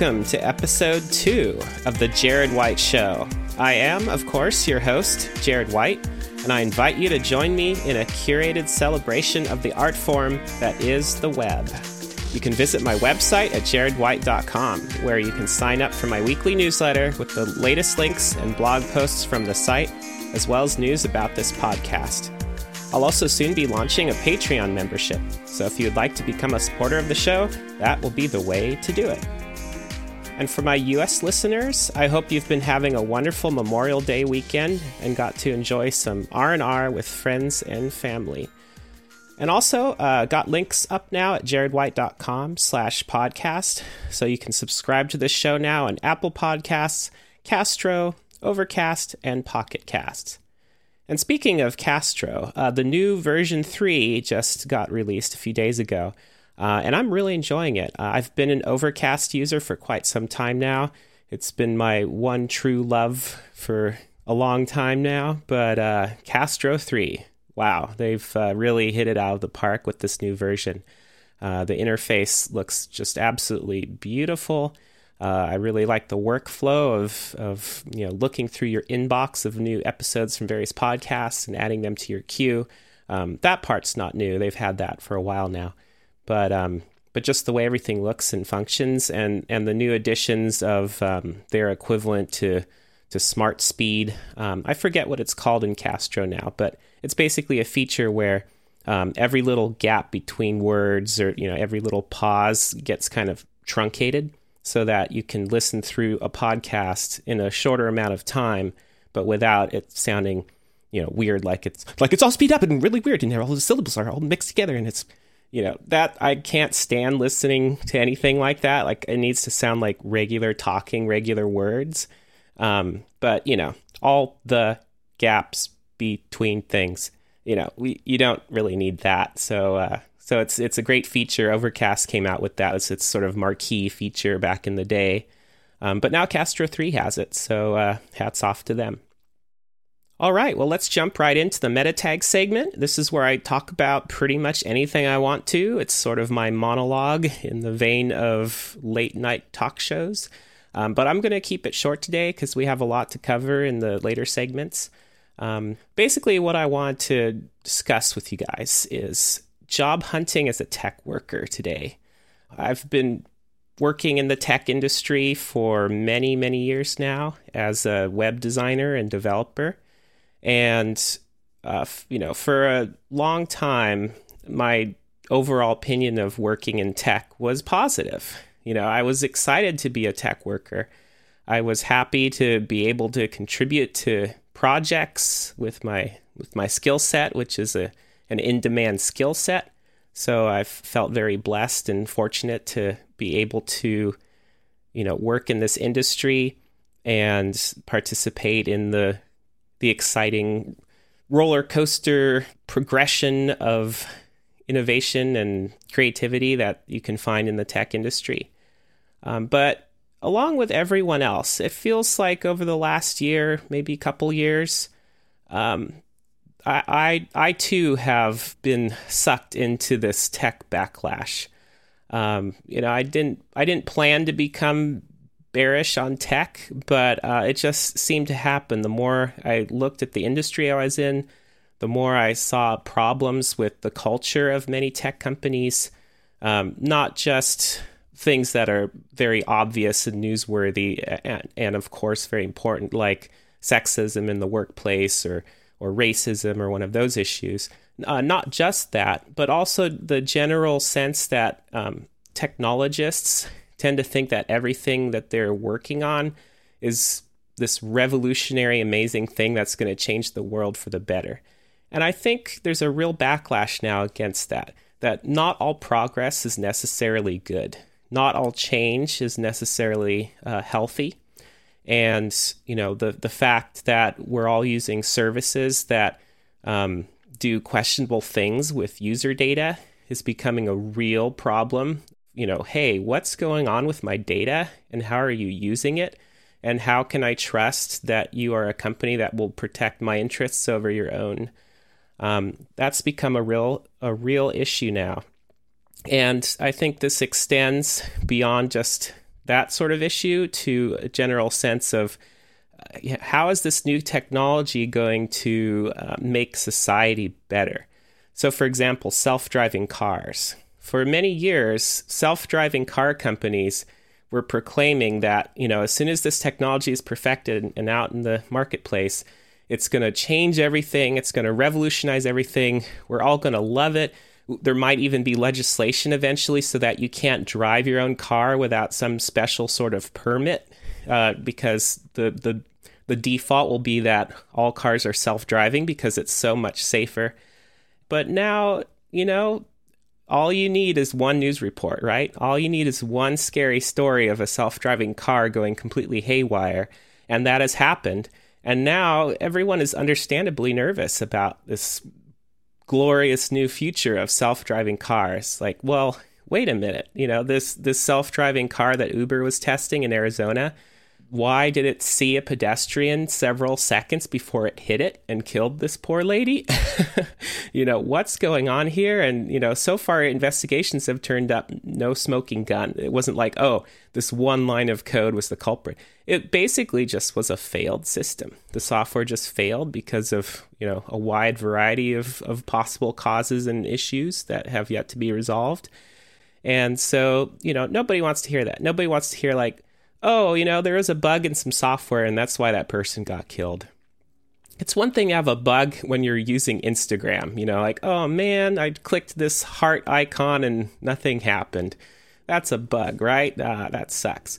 Welcome to episode two of The Jared White Show. I am, of course, your host, Jared White, and I invite you to join me in a curated celebration of the art form that is the web. You can visit my website at jaredwhite.com, where you can sign up for my weekly newsletter with the latest links and blog posts from the site, as well as news about this podcast. I'll also soon be launching a Patreon membership, so if you'd like to become a supporter of the show, that will be the way to do it. And for my US listeners, I hope you've been having a wonderful Memorial Day weekend and got to enjoy some R&R with friends and family. And also, uh, got links up now at jaredwhite.com slash podcast, so you can subscribe to this show now on Apple Podcasts, Castro, Overcast, and Pocket Casts. And speaking of Castro, uh, the new version 3 just got released a few days ago, uh, and I'm really enjoying it. Uh, I've been an Overcast user for quite some time now. It's been my one true love for a long time now, but uh, Castro 3 wow, they've uh, really hit it out of the park with this new version. Uh, the interface looks just absolutely beautiful. Uh, I really like the workflow of of you know looking through your inbox of new episodes from various podcasts and adding them to your queue. Um, that part's not new; they've had that for a while now. But um, but just the way everything looks and functions, and and the new additions of um, their equivalent to to Smart Speed. Um, I forget what it's called in Castro now, but it's basically a feature where um, every little gap between words or you know every little pause gets kind of truncated so that you can listen through a podcast in a shorter amount of time, but without it sounding you know weird like it's like it's all speed up and really weird and all the syllables are all mixed together and it's you know that i can't stand listening to anything like that like it needs to sound like regular talking regular words um, but you know, all the gaps between things, you know, we you don't really need that. So uh, so it's it's a great feature. Overcast came out with that as its sort of marquee feature back in the day. Um, but now Castro 3 has it, so uh, hats off to them. All right, well, let's jump right into the meta tag segment. This is where I talk about pretty much anything I want to. It's sort of my monologue in the vein of late night talk shows. Um, but I'm going to keep it short today because we have a lot to cover in the later segments. Um, basically, what I want to discuss with you guys is job hunting as a tech worker today. I've been working in the tech industry for many, many years now as a web designer and developer. And, uh, you know, for a long time, my overall opinion of working in tech was positive. You know, I was excited to be a tech worker. I was happy to be able to contribute to projects with my with my skill set, which is a an in-demand skill set. So I've felt very blessed and fortunate to be able to, you know, work in this industry and participate in the the exciting roller coaster progression of innovation and creativity that you can find in the tech industry. Um, but along with everyone else, it feels like over the last year, maybe a couple years, um, I, I, I too have been sucked into this tech backlash. Um, you know, I didn't I didn't plan to become bearish on tech, but uh, it just seemed to happen. The more I looked at the industry I was in, the more I saw problems with the culture of many tech companies, um, not just things that are very obvious and newsworthy, and, and of course very important, like sexism in the workplace or or racism or one of those issues. Uh, not just that, but also the general sense that um, technologists tend to think that everything that they're working on is this revolutionary, amazing thing that's going to change the world for the better. And I think there's a real backlash now against that, that not all progress is necessarily good. Not all change is necessarily uh, healthy. And, you know, the, the fact that we're all using services that um, do questionable things with user data is becoming a real problem. You know, hey, what's going on with my data and how are you using it? And how can I trust that you are a company that will protect my interests over your own? Um, that's become a real a real issue now. And I think this extends beyond just that sort of issue to a general sense of uh, how is this new technology going to uh, make society better? So, for example, self driving cars. For many years, self driving car companies were proclaiming that, you know, as soon as this technology is perfected and out in the marketplace, it's going to change everything, it's going to revolutionize everything. We're all going to love it. There might even be legislation eventually so that you can't drive your own car without some special sort of permit, uh, because the the the default will be that all cars are self-driving because it's so much safer. But now, you know, all you need is one news report, right? All you need is one scary story of a self driving car going completely haywire. And that has happened. And now everyone is understandably nervous about this glorious new future of self driving cars. Like, well, wait a minute. You know, this, this self driving car that Uber was testing in Arizona, why did it see a pedestrian several seconds before it hit it and killed this poor lady? you know, what's going on here? And, you know, so far investigations have turned up no smoking gun. It wasn't like, oh, this one line of code was the culprit. It basically just was a failed system. The software just failed because of, you know, a wide variety of, of possible causes and issues that have yet to be resolved. And so, you know, nobody wants to hear that. Nobody wants to hear, like, oh, you know, there was a bug in some software and that's why that person got killed. It's one thing to have a bug when you're using Instagram, you know, like, oh man, I clicked this heart icon and nothing happened. That's a bug, right? Ah, that sucks.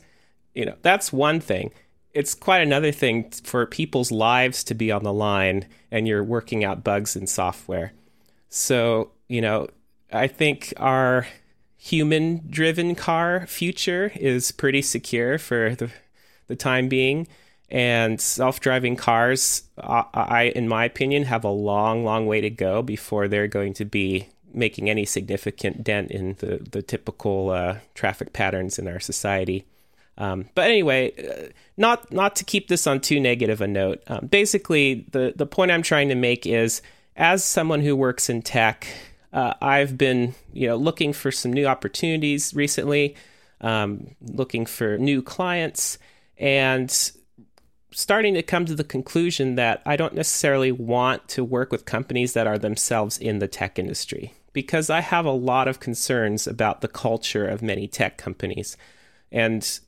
You know, that's one thing. It's quite another thing for people's lives to be on the line and you're working out bugs in software. So, you know, I think our human driven car future is pretty secure for the, the time being. And self driving cars, I, I, in my opinion, have a long, long way to go before they're going to be making any significant dent in the, the typical uh, traffic patterns in our society. Um, but anyway, uh, not not to keep this on too negative a note. Um, basically, the the point I'm trying to make is, as someone who works in tech, uh, I've been, you know, looking for some new opportunities recently, um, looking for new clients, and starting to come to the conclusion that I don't necessarily want to work with companies that are themselves in the tech industry because I have a lot of concerns about the culture of many tech companies. And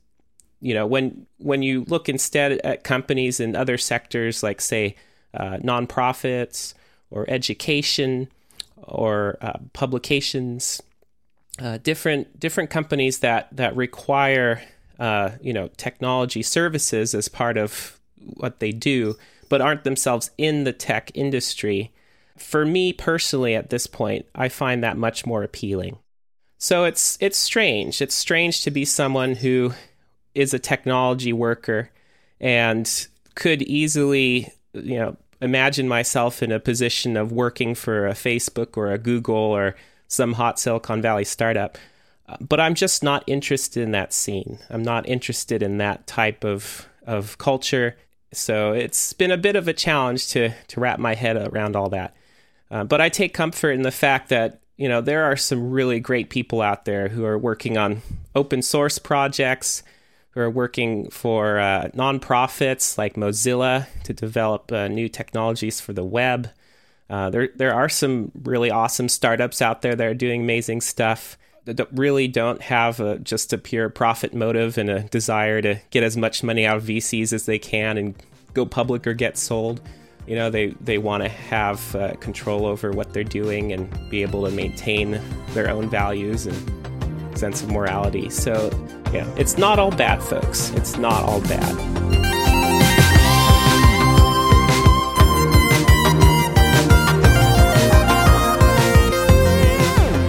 you know, when when you look instead at companies in other sectors like say uh, nonprofits or education, or uh, publications, uh, different different companies that that require uh, you know technology services as part of what they do, but aren't themselves in the tech industry. For me personally, at this point, I find that much more appealing. So it's it's strange. It's strange to be someone who is a technology worker and could easily you know imagine myself in a position of working for a Facebook or a Google or some hot Silicon Valley startup. Uh, but I'm just not interested in that scene. I'm not interested in that type of of culture. So it's been a bit of a challenge to to wrap my head around all that. Uh, but I take comfort in the fact that you know there are some really great people out there who are working on open source projects who are working for uh, nonprofits like Mozilla to develop uh, new technologies for the web. Uh, there, there are some really awesome startups out there that are doing amazing stuff that really don't have a, just a pure profit motive and a desire to get as much money out of VCs as they can and go public or get sold. You know, they, they want to have uh, control over what they're doing and be able to maintain their own values and sense of morality. So yeah, it's not all bad, folks. It's not all bad.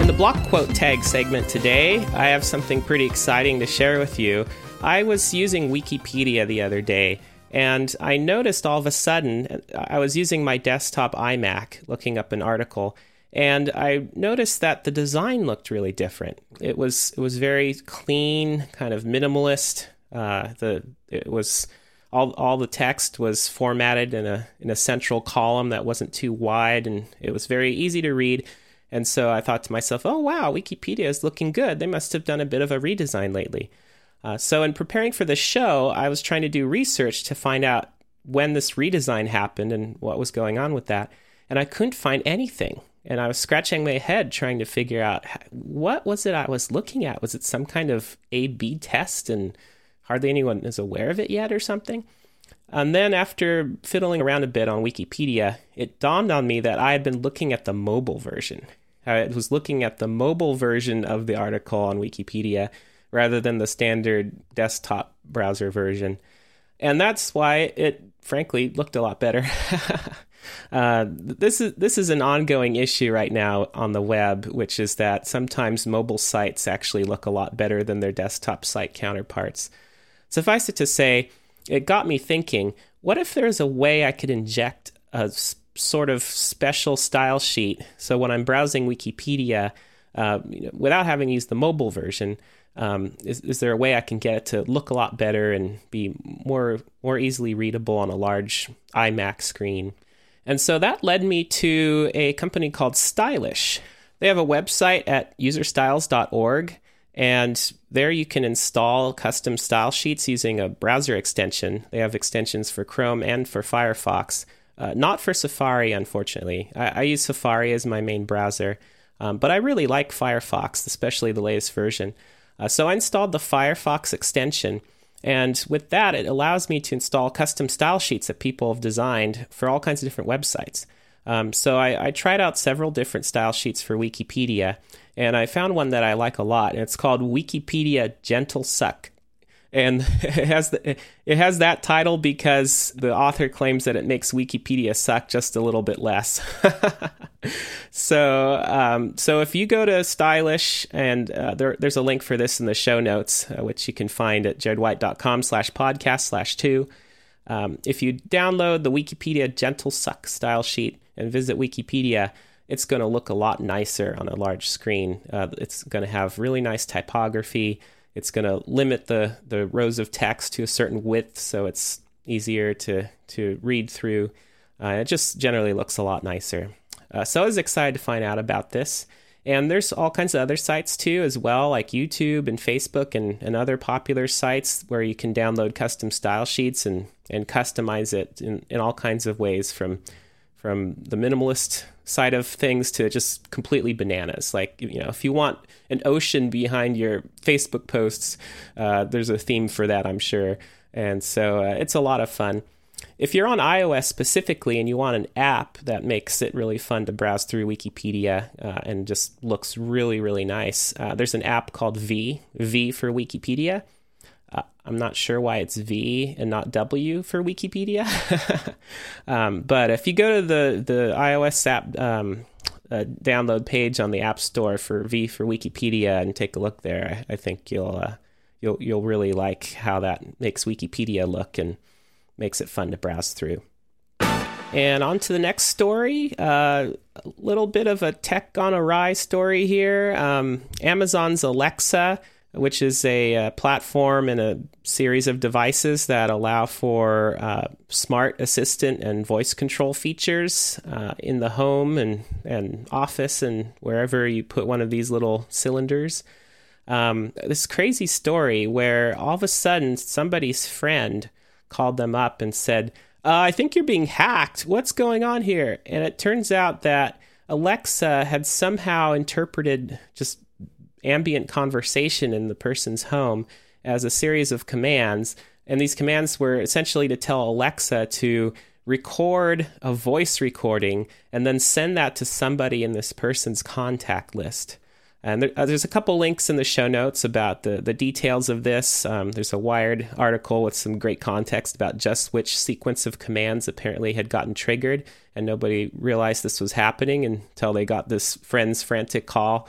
In the block quote tag segment today, I have something pretty exciting to share with you. I was using Wikipedia the other day, and I noticed all of a sudden I was using my desktop iMac looking up an article and I noticed that the design looked really different. It was it was very clean, kind of minimalist. Uh, the it was all all the text was formatted in a in a central column that wasn't too wide, and it was very easy to read. And so I thought to myself, oh, wow, Wikipedia is looking good. They must have done a bit of a redesign lately. Uh, so, in preparing for the show, I was trying to do research to find out when this redesign happened and what was going on with that. And I couldn't find anything. And I was scratching my head trying to figure out what was it I was looking at? Was it some kind of A B test and hardly anyone is aware of it yet or something? And then after fiddling around a bit on Wikipedia, it dawned on me that I had been looking at the mobile version. I was looking at the mobile version of the article on Wikipedia rather than the standard desktop browser version. And that's why it frankly looked a lot better. uh, this is this is an ongoing issue right now on the web, which is that sometimes mobile sites actually look a lot better than their desktop site counterparts. Suffice it to say, it got me thinking what if there's a way I could inject a sort of special style sheet? So when I'm browsing Wikipedia, uh, you know, without having used the mobile version, um, is, is there a way I can get it to look a lot better and be more more easily readable on a large iMac screen? And so that led me to a company called Stylish. They have a website at userstyles.org and there you can install custom style sheets using a browser extension. They have extensions for Chrome and for Firefox. Uh, not for Safari, unfortunately. I, I, use Safari as my main browser, um, but I really like Firefox, especially the latest version. Uh, so I installed the Firefox extension, and with that, it allows me to install custom style sheets that people have designed for all kinds of different websites. Um, so I, I, tried out several different style sheets for Wikipedia, and I found one that I like a lot. And it's called Wikipedia Gentle Suck. And it has the, it has that title because the author claims that it makes Wikipedia suck just a little bit less. so um, so if you go to Stylish, and uh, there, there's a link for this in the show notes, uh, which you can find at jaredwhite.com slash podcast slash two. Um, if you download the Wikipedia Gentle Suck style sheet and visit Wikipedia, it's going to look a lot nicer on a large screen. Uh, it's going to have really nice typography. It's going to limit the, the rows of text to a certain width so it's easier to, to read through. Uh, it just generally looks a lot nicer. Uh, so I was excited to find out about this. And there's all kinds of other sites too, as well, like YouTube and Facebook and, and other popular sites where you can download custom style sheets and, and customize it in, in all kinds of ways from from the minimalist side of things to just completely bananas. Like, you know, if you want an ocean behind your Facebook posts, uh, there's a theme for that, I'm sure. And so uh, it's a lot of fun. If you're on iOS specifically and you want an app that makes it really fun to browse through Wikipedia uh, and just looks really, really nice, uh, there's an app called V, V for Wikipedia. I'm not sure why it's V and not W for Wikipedia. um, but if you go to the, the iOS app um, uh, download page on the App Store for V for Wikipedia and take a look there, I, I think you'll, uh, you'll, you'll really like how that makes Wikipedia look and makes it fun to browse through. And on to the next story. Uh, a little bit of a tech on a story here. Um, Amazon's Alexa which is a, a, uh, platform and a series of devices that allow for uh, smart assistant and voice control features uh, in the home and, and office and wherever you put one of these little cylinders. Um, this crazy story where all of a sudden somebody's friend called them up and said, uh, I think you're being hacked. What's going on here? And it turns out that Alexa had somehow interpreted just ambient conversation in the person's home as a series of commands. And these commands were essentially to tell Alexa to record a voice recording and then send that to somebody in this person's contact list. And there, uh, there's a couple links in the show notes about the, the details of this. Um, there's a Wired article with some great context about just which sequence of commands apparently had gotten triggered, and nobody realized this was happening until they got this friend's frantic call.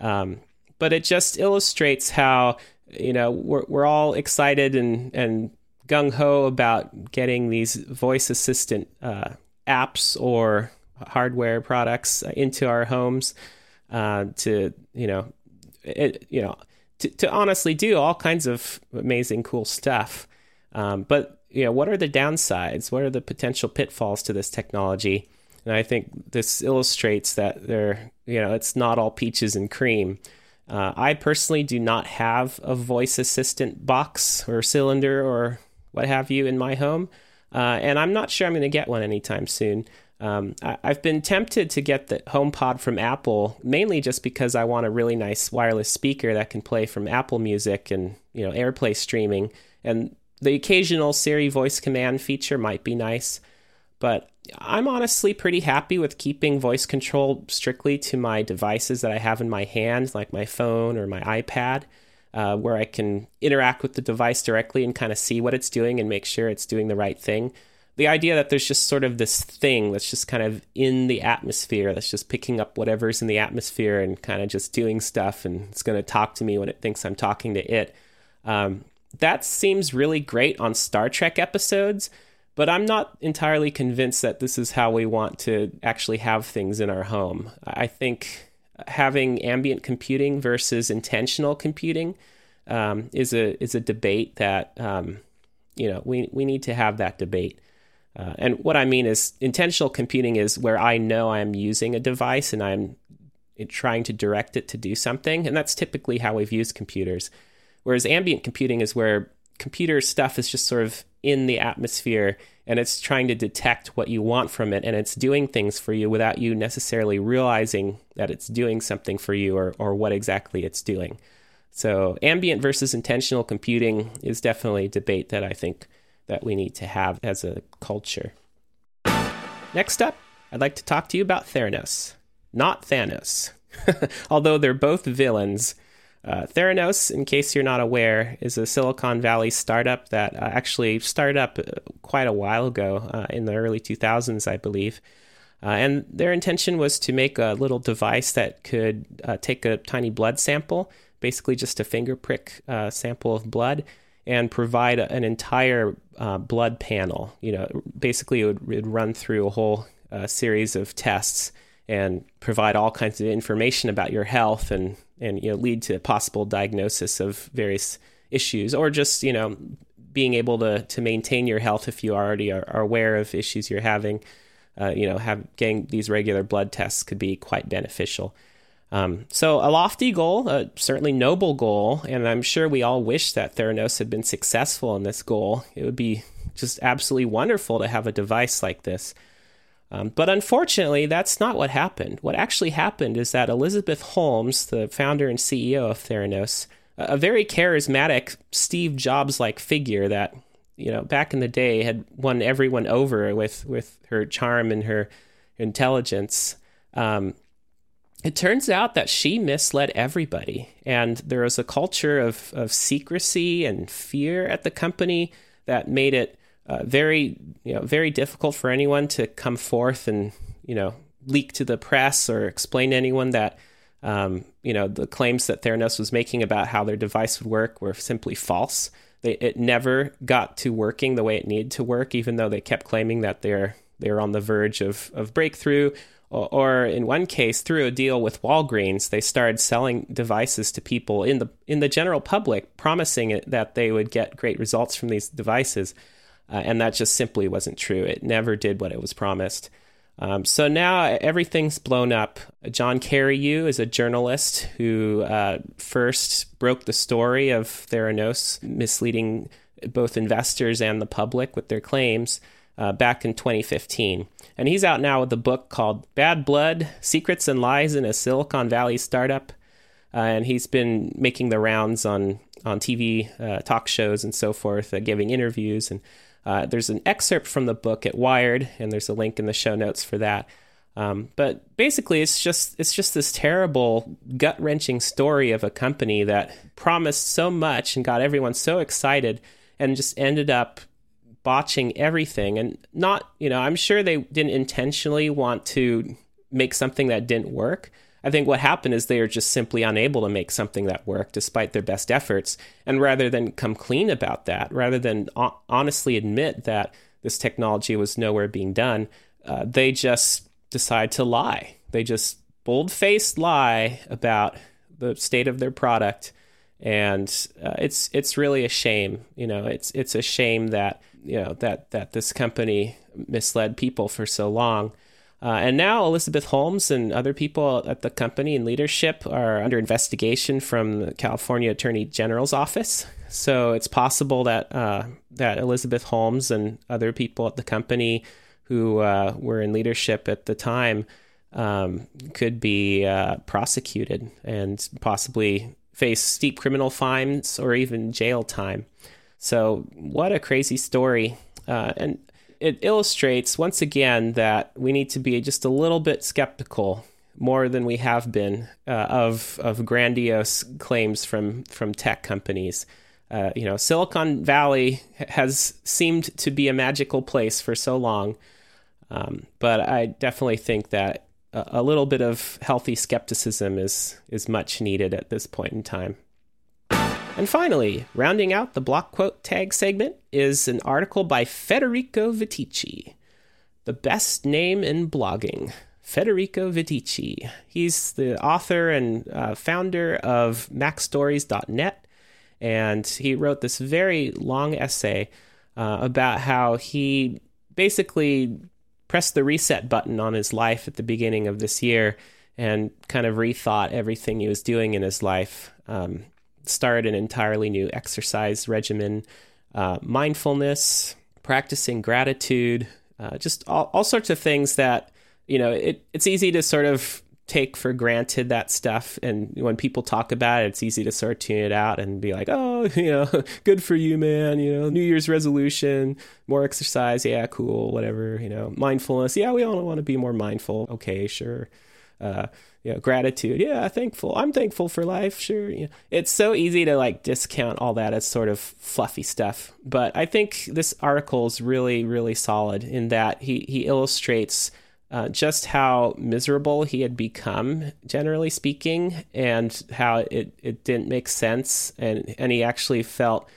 Um, but it just illustrates how you know we're we're all excited and and gung ho about getting these voice assistant uh, apps or hardware products into our homes uh, to you know it, you know to, to honestly do all kinds of amazing cool stuff. Um, but you know what are the downsides? What are the potential pitfalls to this technology? And I think this illustrates that there, you know, it's not all peaches and cream. Uh, I personally do not have a voice assistant box or cylinder or what have you in my home, uh, and I'm not sure I'm going to get one anytime soon. Um, I, have been tempted to get the HomePod from Apple, mainly just because I want a really nice wireless speaker that can play from Apple Music and you know AirPlay streaming, and the occasional Siri voice command feature might be nice. But I'm honestly pretty happy with keeping voice control strictly to my devices that I have in my hand, like my phone or my iPad, uh, where I can interact with the device directly and kind of see what it's doing and make sure it's doing the right thing. The idea that there's just sort of this thing that's just kind of in the atmosphere, that's just picking up whatever's in the atmosphere and kind of just doing stuff, and it's going to talk to me when it thinks I'm talking to it. Um, that seems really great on Star Trek episodes but I'm not entirely convinced that this is how we want to actually have things in our home. I think having ambient computing versus intentional computing um, is a is a debate that um, you know we we need to have that debate. Uh, and what I mean is intentional computing is where I know I'm using a device and I'm trying to direct it to do something, and that's typically how we've used computers. Whereas ambient computing is where computer stuff is just sort of in the atmosphere and it's trying to detect what you want from it and it's doing things for you without you necessarily realizing that it's doing something for you or, or what exactly it's doing. So ambient versus intentional computing is definitely a debate that I think that we need to have as a culture. Next up, I'd like to talk to you about Theranos, not Thanos. Although they're both villains, uh, Theranos, in case you're not aware, is a Silicon Valley startup that uh, actually started up uh, quite a while ago uh, in the early 2000s, I believe. Uh, and their intention was to make a little device that could uh, take a tiny blood sample, basically just a finger prick sample of blood, and provide an entire blood panel. You know, basically it would, it would run through a whole series of tests and provide all kinds of information about your health and and you know lead to possible diagnosis of various issues or just you know being able to to maintain your health if you already are, are aware of issues you're having. Uh, you know have getting these regular blood tests could be quite beneficial. Um, so a lofty goal a certainly noble goal and i'm sure we all wish that theranos had been successful in this goal. It would be just absolutely wonderful to have a device like this um, but unfortunately, that's not what happened. What actually happened is that Elizabeth Holmes, the founder and CEO of Theranos, a very charismatic Steve Jobs like figure that, you know, back in the day had won everyone over with, with her charm and her intelligence. Um, it turns out that she misled everybody. And there was a culture of, of secrecy and fear at the company that made it uh, very you know very difficult for anyone to come forth and you know leak to the press or explain to anyone that um, you know the claims that Theranos was making about how their device would work were simply false. They, it never got to working the way it needed to work, even though they kept claiming that they're they're on the verge of of breakthrough. Or, or in one case, through a deal with Walgreens, they started selling devices to people in the in the general public, promising it, that they would get great results from these devices. Uh, and that just simply wasn't true. It never did what it was promised. Um, so now everything's blown up. John Carreyrou is a journalist who uh, first broke the story of Theranos misleading both investors and the public with their claims uh, back in 2015. And he's out now with a book called Bad Blood Secrets and Lies in a Silicon Valley Startup. Uh, and he's been making the rounds on, on TV uh, talk shows and so forth, uh, giving interviews. And uh, there's an excerpt from the book at Wired, and there's a link in the show notes for that. Um, but basically, it's just it's just this terrible, gut wrenching story of a company that promised so much and got everyone so excited, and just ended up botching everything. And not, you know, I'm sure they didn't intentionally want to make something that didn't work, I think what happened is they are just simply unable to make something that worked despite their best efforts. And rather than come clean about that, rather than honestly admit that this technology was nowhere being done, uh, they just decide to lie. They just bold faced lie about the state of their product. And uh, it's it's really a shame, you know. It's it's a shame that you know that that this company misled people for so long. Uh, and now Elizabeth Holmes and other people at the company and leadership are under investigation from the California Attorney General's office. So it's possible that uh, that Elizabeth Holmes and other people at the company who uh, were in leadership at the time um, could be uh, prosecuted and possibly face steep criminal fines or even jail time. So, what a crazy story. Uh, and it illustrates once again that we need to be just a little bit skeptical more than we have been uh, of of grandiose claims from from tech companies. Uh, you know, Silicon Valley has seemed to be a magical place for so long, um, but I definitely think that a, a little bit of healthy skepticism is is much needed at this point in time. And finally, rounding out the block quote tag segment is an article by Federico Viticci. the best name in blogging. Federico Viticci. He's the author and uh, founder of MacStories.net, and he wrote this very long essay uh, about how he basically pressed the reset button on his life at the beginning of this year and kind of rethought everything he was doing in his life. Um, started an entirely new exercise regimen, uh, mindfulness, practicing gratitude, uh, just all, all sorts of things that, you know, it, it's easy to sort of take for granted that stuff. And when people talk about it, it's easy to sort of tune it out and be like, oh, you know, good for you, man. You know, New Year's resolution, more exercise. Yeah, cool, whatever. You know, mindfulness. Yeah, we all want to be more mindful. Okay, sure. Uh, you know, gratitude. Yeah, thankful. I'm thankful for life. Sure. Know, it's so easy to like discount all that as sort of fluffy stuff. But I think this article is really, really solid in that he, he illustrates uh, just how miserable he had become, generally speaking, and how it, it didn't make sense. And, and he actually felt,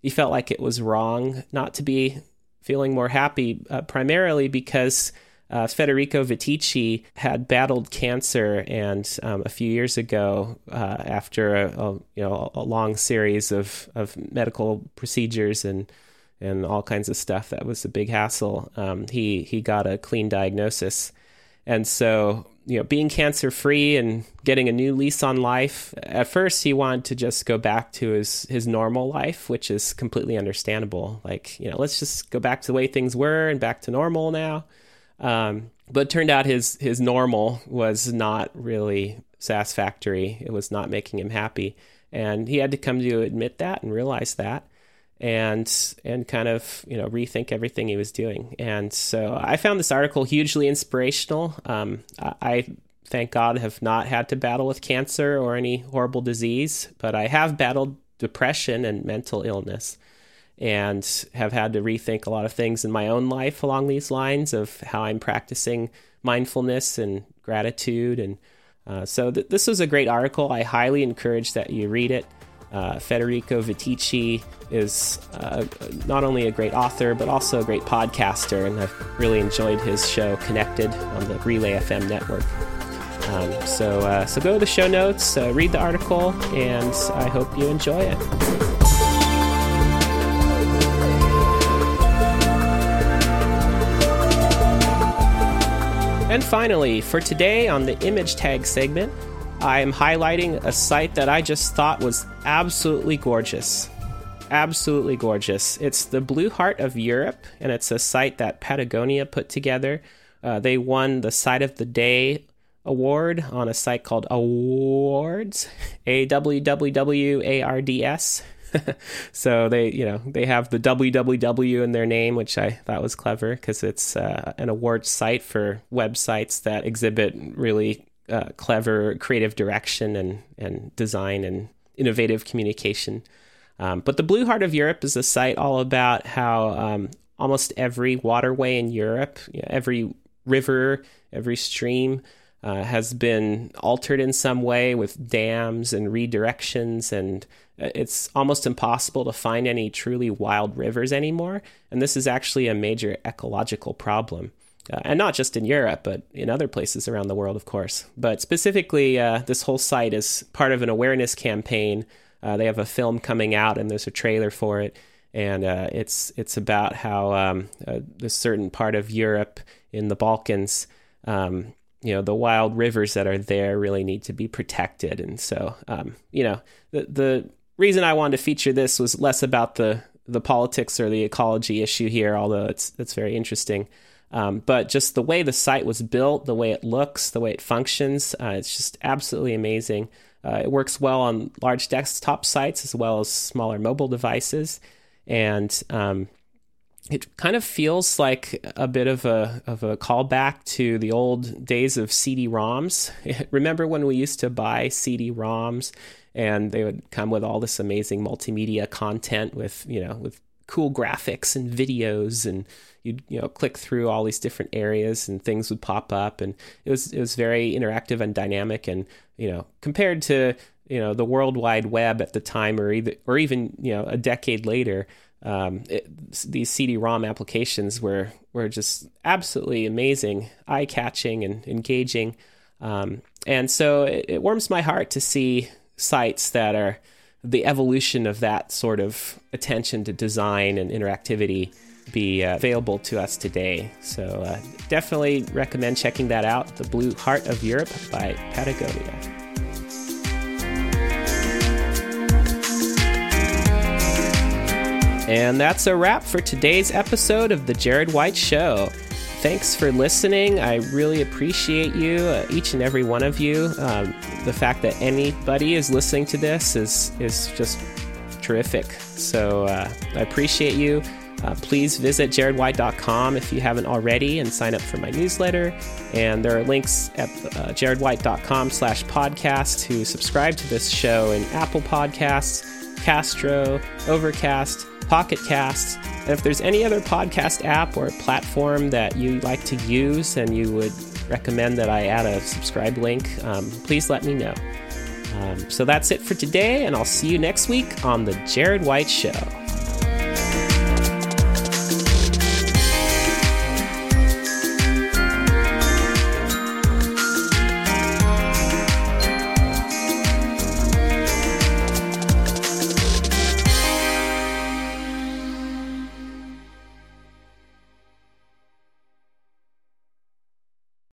he felt like it was wrong not to be feeling more happy, uh, primarily because uh, Federico Viticci had battled cancer, and um, a few years ago, uh, after a, a, you know a long series of, of medical procedures and and all kinds of stuff that was a big hassle, um, he he got a clean diagnosis, and so you know being cancer free and getting a new lease on life. At first, he wanted to just go back to his his normal life, which is completely understandable. Like you know, let's just go back to the way things were and back to normal now. Um, but turned out his his normal was not really satisfactory. It was not making him happy, and he had to come to admit that and realize that, and and kind of you know rethink everything he was doing. And so I found this article hugely inspirational. Um, I, I thank God have not had to battle with cancer or any horrible disease, but I have battled depression and mental illness and have had to rethink a lot of things in my own life along these lines of how I'm practicing mindfulness and gratitude. And uh, so th- this was a great article. I highly encourage that you read it. Uh, Federico Viticci is uh, not only a great author, but also a great podcaster, and I've really enjoyed his show Connected on the Relay FM network. Um, so, uh, so go to the show notes, uh, read the article, and I hope you enjoy it. And finally, for today on the image tag segment, I am highlighting a site that I just thought was absolutely gorgeous. Absolutely gorgeous. It's the Blue Heart of Europe, and it's a site that Patagonia put together. Uh, they won the Site of the Day award on a site called Awwwards, A W W W A R D S. so they, you know, they have the www in their name, which I thought was clever because it's uh, an award site for websites that exhibit really uh, clever creative direction and and design and innovative communication. Um, but the Blue Heart of Europe is a site all about how um, almost every waterway in Europe, you know, every river, every stream uh, has been altered in some way with dams and redirections, and uh, it's almost impossible to find any truly wild rivers anymore. And this is actually a major ecological problem. Uh, and not just in Europe, but in other places around the world, of course. But specifically, uh, this whole site is part of an awareness campaign. Uh, they have a film coming out, and there's a trailer for it, and uh, it's it's about how um, uh, this certain part of Europe in the Balkans um, you know the wild rivers that are there really need to be protected. And so um, you know the the reason I wanted to feature this was less about the the politics or the ecology issue here although it's it's very interesting. Um, but just the way the site was built the way it looks the way it functions uh, it's just absolutely amazing. Uh, it works well on large desktop sites as well as smaller mobile devices. And um, it kind of feels like a bit of a of a callback to the old days of CD-ROMs. Remember when we used to buy CD-ROMs and they would come with all this amazing multimedia content with, you know, with cool graphics and videos and you'd you know click through all these different areas and things would pop up and it was it was very interactive and dynamic and you know compared to you know the world wide web at the time or either or even you know a decade later um, it, these CD-ROM applications were were just absolutely amazing, eye-catching and engaging, um, and so it, it, warms my heart to see sites that are the evolution of that sort of attention to design and interactivity be uh, available to us today. So uh, definitely recommend checking that out. The Blue Heart of Europe by Patagonia. And that's a wrap for today's episode of The Jared White Show. Thanks for listening. I really appreciate you, uh, each and every one of you. Um, the fact that anybody is listening to this is, is just terrific. So uh, I appreciate you. Uh, please visit jaredwhite.com if you haven't already and sign up for my newsletter. And there are links at uh, jaredwhite.com slash podcast to subscribe to this show in Apple Podcasts, Castro, Overcast, Pocket Cast. And if there's any other podcast app or platform that you like to use and you would recommend that I add a subscribe link, um, please let me know. Um, so that's it for today, and I'll see you next week on The Jared White Show.